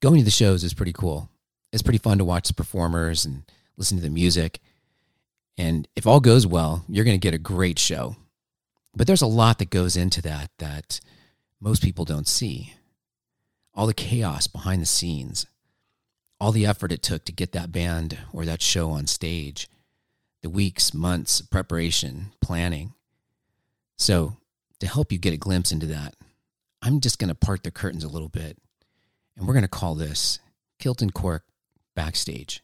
going to the shows is pretty cool. It's pretty fun to watch the performers and listen to the music. And if all goes well, you're going to get a great show. But there's a lot that goes into that that most people don't see. All the chaos behind the scenes, all the effort it took to get that band or that show on stage, the weeks, months of preparation, planning. So, to help you get a glimpse into that, I'm just going to part the curtains a little bit and we're going to call this Kilt and Cork Backstage.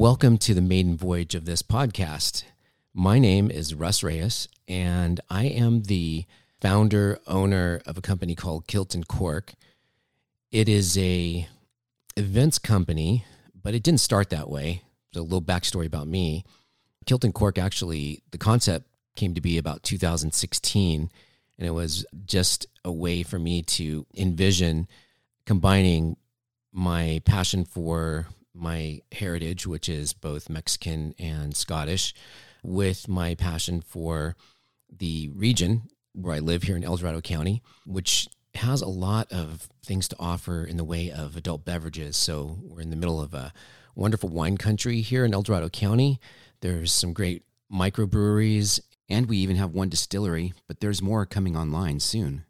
Welcome to the maiden voyage of this podcast. My name is Russ Reyes, and I am the founder, owner of a company called Kilt and Cork. It is a events company, but it didn't start that way. There's a little backstory about me. Kilt and Cork actually, the concept came to be about 2016, and it was just a way for me to envision combining my passion for my heritage, which is both Mexican and Scottish, with my passion for the region where I live here in El Dorado County, which has a lot of things to offer in the way of adult beverages. So we're in the middle of a wonderful wine country here in El Dorado County. There's some great microbreweries, and we even have one distillery, but there's more coming online soon.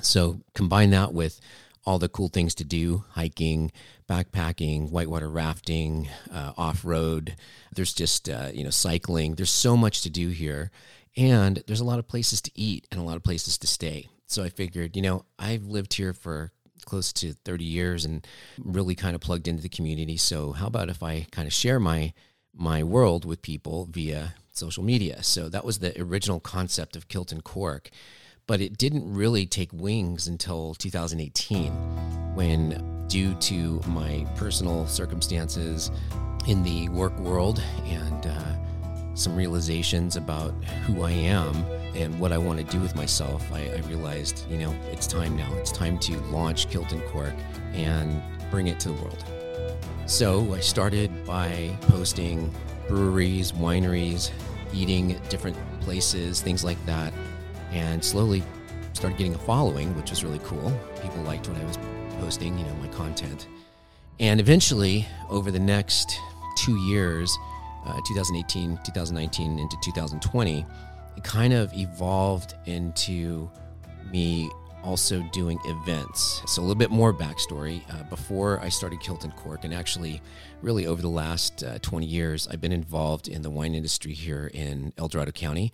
So combine that with all the cool things to do hiking, backpacking, whitewater rafting, uh, off road. There's just, uh, you know, cycling. There's so much to do here. And there's a lot of places to eat and a lot of places to stay. So I figured, you know, I've lived here for close to 30 years and really kind of plugged into the community. So how about if I kind of share my my world with people via social media? So that was the original concept of Kilt and Cork but it didn't really take wings until 2018 when, due to my personal circumstances in the work world and uh, some realizations about who I am and what I want to do with myself, I, I, realized, you know, it's time now. It's time to launch Kilt and Cork and bring it to the world. So I started by posting breweries, wineries, eating different places, things like that and slowly started getting a following, which was really cool. People liked what I was posting, you know, my content. And eventually, over the next two years, uh, 2018, 2019, into 2020, it kind of evolved into me also doing events. So, a little bit more backstory. Uh, before I started Kilt and Cork, and actually, really over the last uh, 20 years, I've been involved in the wine industry here in El Dorado County,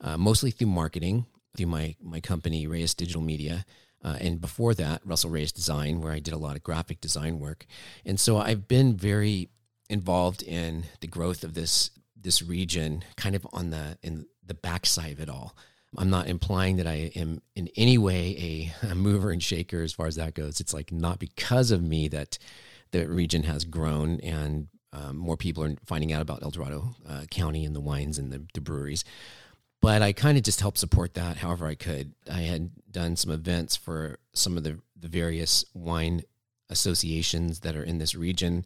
uh, mostly through marketing through my my company Reyes Digital Media. Uh, and before that, Russell Reyes Design, where I did a lot of graphic design work. And so I've been very involved in the growth of this this region, kind of on the in the backside of it all. I'm not implying that I am in any way a, a mover and shaker as far as that goes. It's like not because of me that the region has grown and um, more people are finding out about El Dorado uh, County and the wines and the, the breweries but I kind of just helped support that however I could. I had done some events for some of the, the various wine associations that are in this region,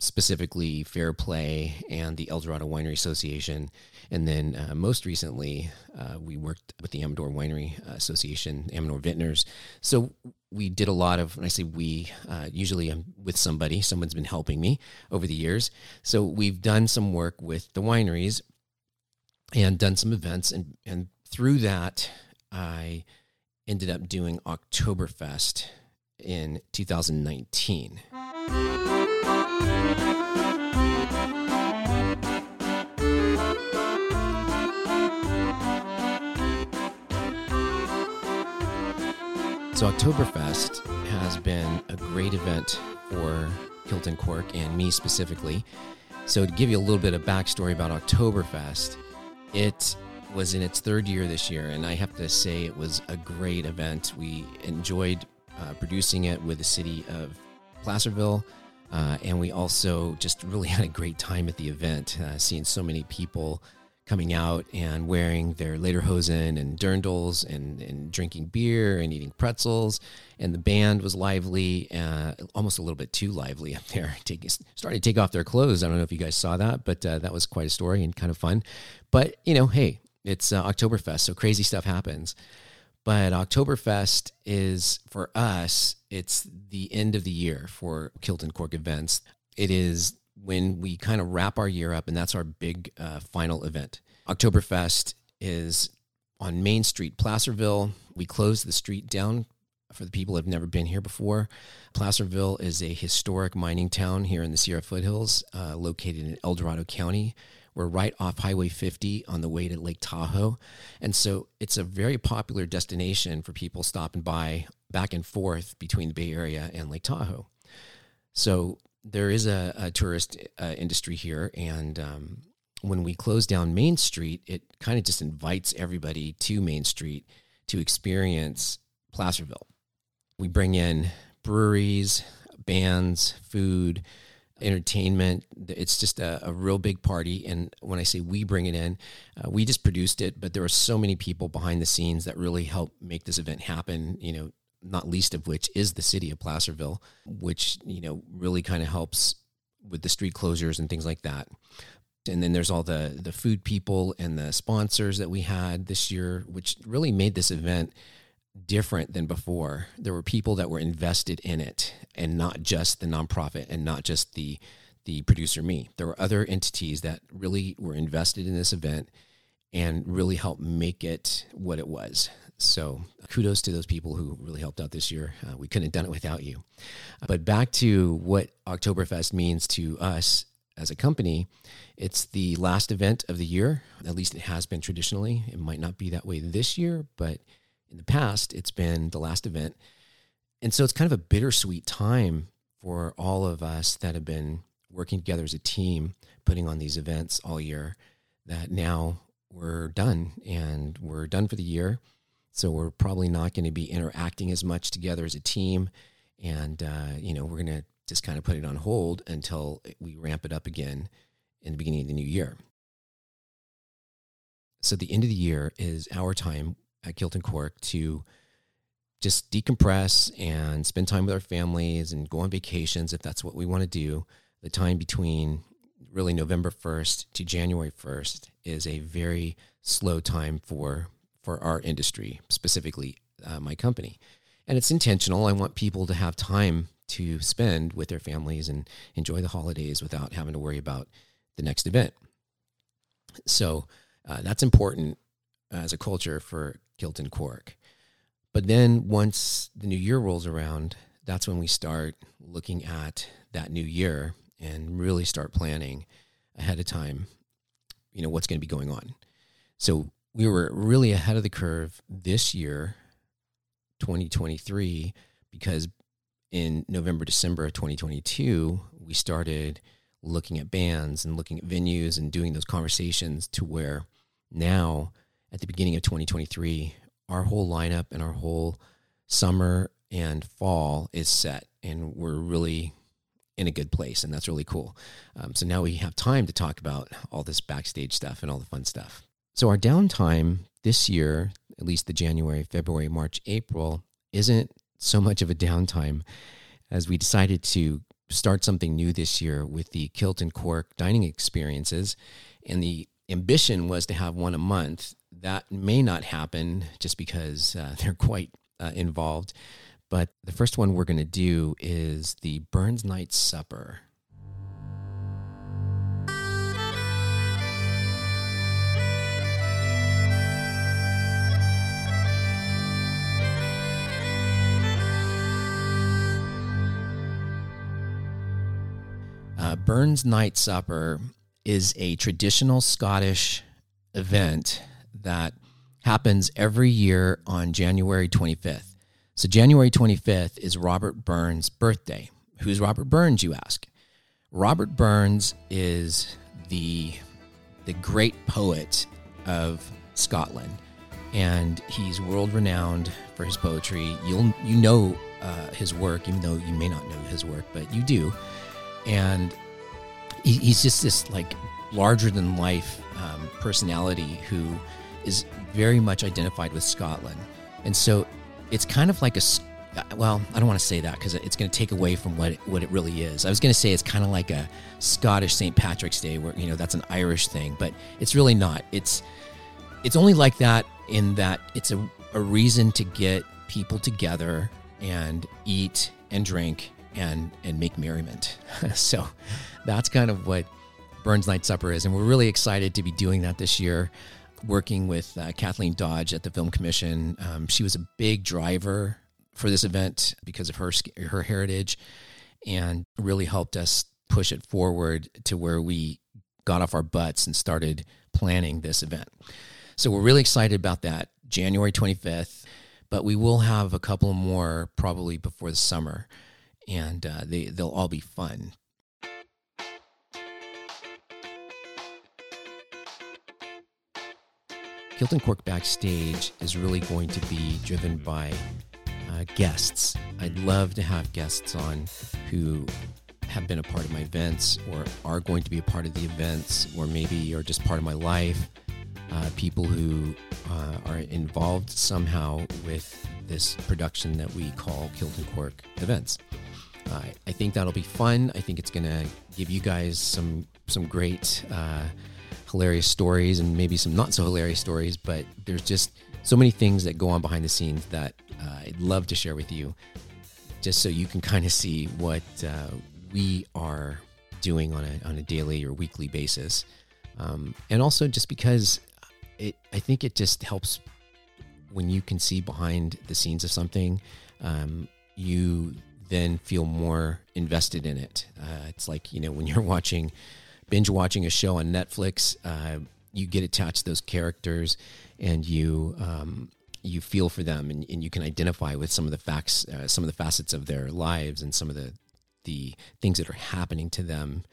specifically Fair Play and the El Dorado Winery Association. And then uh, most recently, uh, we worked with the Amador Winery Association, Amador Vintners. So we did a lot of, when I say we, uh, usually I'm with somebody, someone's been helping me over the years. So we've done some work with the wineries and done some events and and through that I ended up doing Oktoberfest in 2019. So Oktoberfest has been a great event for Kilt and Cork and me specifically. So to give you a little bit of backstory about Oktoberfest, it was in its third year this year, and I have to say it was a great event. We enjoyed uh, producing it with the city of Placerville, Uh, and we also just really had a great time at the event, uh, seeing so many people coming out and wearing their lederhosen and dirndls and, and drinking beer and eating pretzels. And the band was lively, uh, almost a little bit too lively up there, taking, starting to take off their clothes. I don't know if you guys saw that, but uh, that was quite a story and kind of fun. But, you know, hey, it's uh, Oktoberfest, so crazy stuff happens. But Oktoberfest is for us, it's the end of the year for Kilt and Cork events. It is when we kind of wrap our year up, and that's our big uh, final event. Oktoberfest is on Main Street, Placerville. We close the street down for the people who have never been here before. Placerville is a historic mining town here in the Sierra Foothills, uh, located in El Dorado County. We're right off Highway 50 on the way to Lake Tahoe. And so it's a very popular destination for people stopping by back and forth between the Bay Area and Lake Tahoe. So there is a, a tourist uh, industry here. And um, when we close down Main Street, it kind of just invites everybody to Main Street to experience Placerville. We bring in breweries, bands, food, entertainment. It's just a, a, real big party. And when I say we bring it in, uh, we just produced it, but there are so many people behind the scenes that really help make this event happen. You know, not least of which is the city of Placerville, which you know really kind of helps with the street closures and things like that. And then there's all the the food people and the sponsors that we had this year, which really made this event different than before. There were people that were invested in it and not just the nonprofit and not just the the producer me. There were other entities that really were invested in this event and really helped make it what it was. So kudos to those people who really helped out this year. Uh, we couldn't have done it without you. But back to what Oktoberfest means to us as a company, it's the last event of the year. At least it has been traditionally. It might not be that way this year, but in the past, it's been the last event. And so it's kind of a bittersweet time for all of us that have been working together as a team, putting on these events all year, that now we're done and we're done for the year. So we're probably not going to be interacting as much together as a team. And, uh, you know, we're going to just kind of put it on hold until we ramp it up again in the beginning of the new year. So the end of the year is our time at Kilt and Cork to just decompress and spend time with our families and go on vacations if that's what we want to do. The time between really November 1st to January 1st is a very slow time for for our industry, specifically uh, my company. And it's intentional. I want people to have time to spend with their families and enjoy the holidays without having to worry about the next event. So uh, that's important as a culture for Kilt and Cork. But then once the new year rolls around, that's when we start looking at that new year and really start planning ahead of time, you know, what's going to be going on. So we were really ahead of the curve this year, 2023, because in November, December of 2022, we started looking at bands and looking at venues and doing those conversations to where now at the beginning of 2023, our whole lineup and our whole summer and fall is set, and we're really in a good place, and that's really cool. Um, so now we have time to talk about all this backstage stuff and all the fun stuff. So our downtime this year, at least the January, February, March, April, isn't so much of a downtime as we decided to start something new this year with the Kilt and Cork dining experiences. And the ambition was to have one a month that may not happen just because uh, they're quite uh, involved. But the first one we're going to do is the Burns Night Supper. Burns Night Supper is a traditional Scottish event that happens every year on January 25th. So, January 25th is Robert Burns' birthday. Who's Robert Burns, you ask? Robert Burns is the, the great poet of Scotland, and he's world renowned for his poetry. You'll, you know uh, his work, even though you may not know his work, but you do. and he, he's just this like larger than life um, personality who is very much identified with Scotland, and so it's kind of like a well, I don't want to say that because it's going to take away from what it, what it really is. I was going to say it's kind of like a Scottish St. Patrick's Day, where you know that's an Irish thing, but it's really not. It's it's only like that in that it's a, a reason to get people together and eat and drink and and make merriment. so that's kind of what Burns Night Supper is, and we're really excited to be doing that this year. Working with uh, Kathleen Dodge at the Film Commission, um, she was a big driver for this event because of her her heritage, and really helped us push it forward to where we got off our butts and started planning this event. So we're really excited about that. January 25th, but we will have a couple more probably before the summer, and uh, they they'll all be fun. Kilt and Cork Backstage is really going to be driven by uh, guests. I'd love to have guests on who have been a part of my events or are going to be a part of the events or maybe are just part of my life. Uh, people who uh, are involved somehow with this production that we call Kilt and Cork Events. Uh, I think that'll be fun. I think it's going to give you guys some some great, uh, hilarious stories and maybe some not so hilarious stories. But there's just so many things that go on behind the scenes that uh, I'd love to share with you, just so you can kind of see what uh, we are doing on a on a daily or weekly basis, um, and also just because it I think it just helps when you can see behind the scenes of something, um, you then feel more invested in it. Uh, it's like you know when you're watching binge watching a show on Netflix, uh, you get attached to those characters and you um, you feel for them and, and you can identify with some of the facts, uh, some of the facets of their lives and some of the, the things that are happening to them.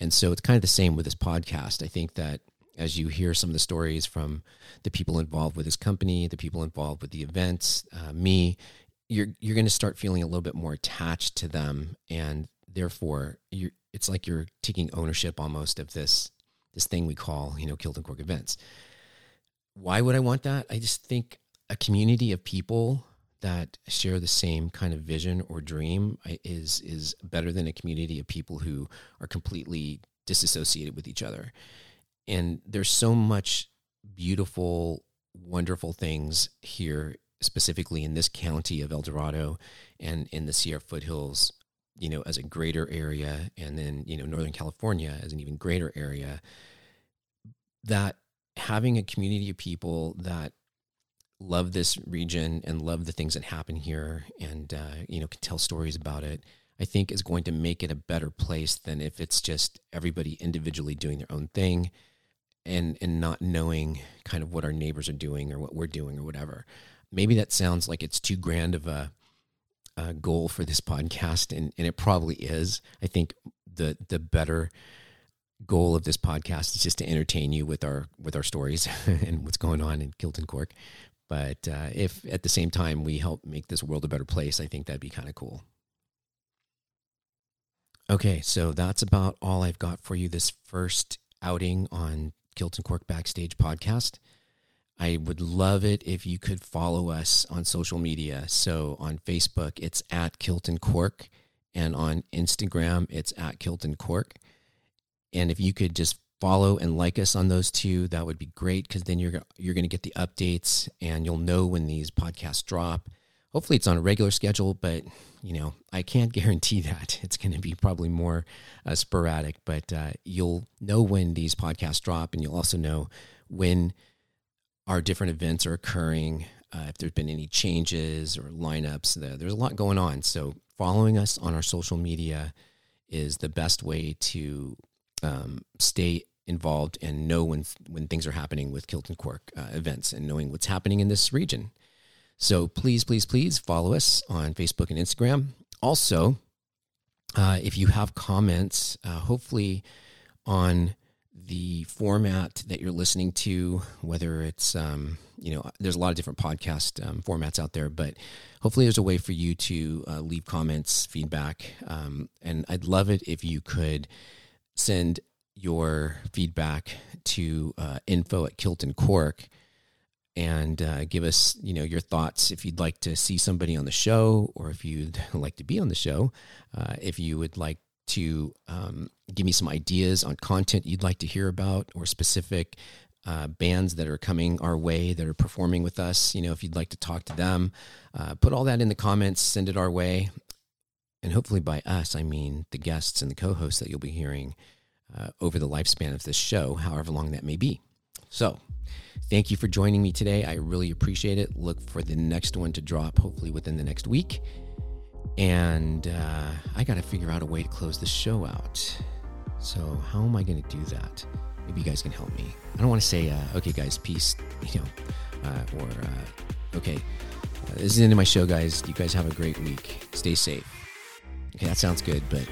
And so it's kind of the same with this podcast. I think that as you hear some of the stories from the people involved with this company, the people involved with the events, uh, me, you're you're going to start feeling a little bit more attached to them, and therefore, you it's like you're taking ownership almost of this this thing we call you know Kilt and Cork events. Why would I want that? I just think a community of people that share the same kind of vision or dream is is better than a community of people who are completely disassociated with each other. And there's so much beautiful, wonderful things here, specifically in this county of El Dorado and in the Sierra foothills, you know, as a greater area, and then, you know, Northern California as an even greater area, that having a community of people that love this region and love the things that happen here and uh, you know can tell stories about it i think is going to make it a better place than if it's just everybody individually doing their own thing and and not knowing kind of what our neighbors are doing or what we're doing or whatever maybe that sounds like it's too grand of a, a goal for this podcast and, and it probably is i think the the better goal of this podcast is just to entertain you with our with our stories and what's going on in Kilt and Cork. But uh, if at the same time we help make this world a better place, I think that'd be kind of cool. Okay, so that's about all I've got for you this first outing on Kilt and Cork Backstage podcast. I would love it if you could follow us on social media. So on Facebook, it's at Kilt and Cork, and on Instagram, it's at Kilt and Cork. And if you could just follow and like us on those two, that would be great because then you're you're going to get the updates and you'll know when these podcasts drop. Hopefully, it's on a regular schedule, but you know I can't guarantee that it's going to be probably more uh, sporadic. But uh, you'll know when these podcasts drop, and you'll also know when our different events are occurring. Uh, if there's been any changes or lineups, there's a lot going on. So following us on our social media is the best way to um, stay involved and know when when things are happening with Kilt and Cork uh, events and knowing what's happening in this region. So please, please, please follow us on Facebook and Instagram. Also, uh, if you have comments, uh, hopefully on the format that you're listening to, whether it's, um, you know, there's a lot of different podcast um, formats out there, but hopefully there's a way for you to uh, leave comments, feedback. Um, and I'd love it if you could send your feedback to uh, info at Kilt and Cork and uh, give us, you know, your thoughts. If you'd like to see somebody on the show, or if you'd like to be on the show, uh, if you would like to um, give me some ideas on content you'd like to hear about, or specific uh, bands that are coming our way that are performing with us. You know, if you'd like to talk to them, uh, put all that in the comments, send it our way. And hopefully, by us, I mean the guests and the co hosts that you'll be hearing uh, over the lifespan of this show, however long that may be. So, thank you for joining me today. I really appreciate it. Look for the next one to drop, hopefully within the next week. And uh, I got to figure out a way to close the show out. So, how am I going to do that? Maybe you guys can help me. I don't want to say, uh, okay, guys, peace, you know, uh, or, uh, okay, uh, this is the end of my show, guys. You guys have a great week. Stay safe. Okay, that sounds good, but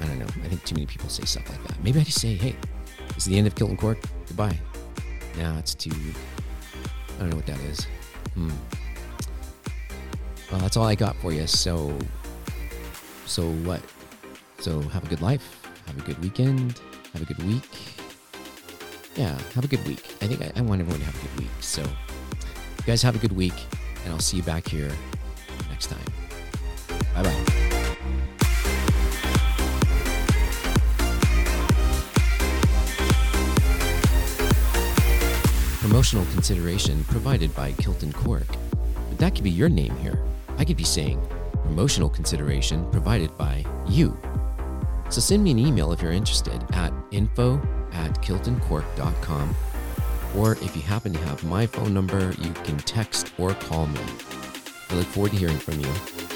I don't know. I think too many people say stuff like that. Maybe I just say, hey, this is the end of Kilt and Cork. Goodbye. Now it's too, I don't know what that is. Hmm. Well, that's all I got for you. So, so what? So have a good life. Have a good weekend. Have a good week. Yeah, have a good week. I think I, I want everyone to have a good week. So, you guys have a good week, and I'll see you back here next time. Bye bye. Promotional consideration provided by Kilt and Cork. But that could be your name here. I could be saying promotional consideration provided by you. So send me an email if you're interested at info at kiltandcork.com. Or if you happen to have my phone number, you can text or call me. I look forward to hearing from you.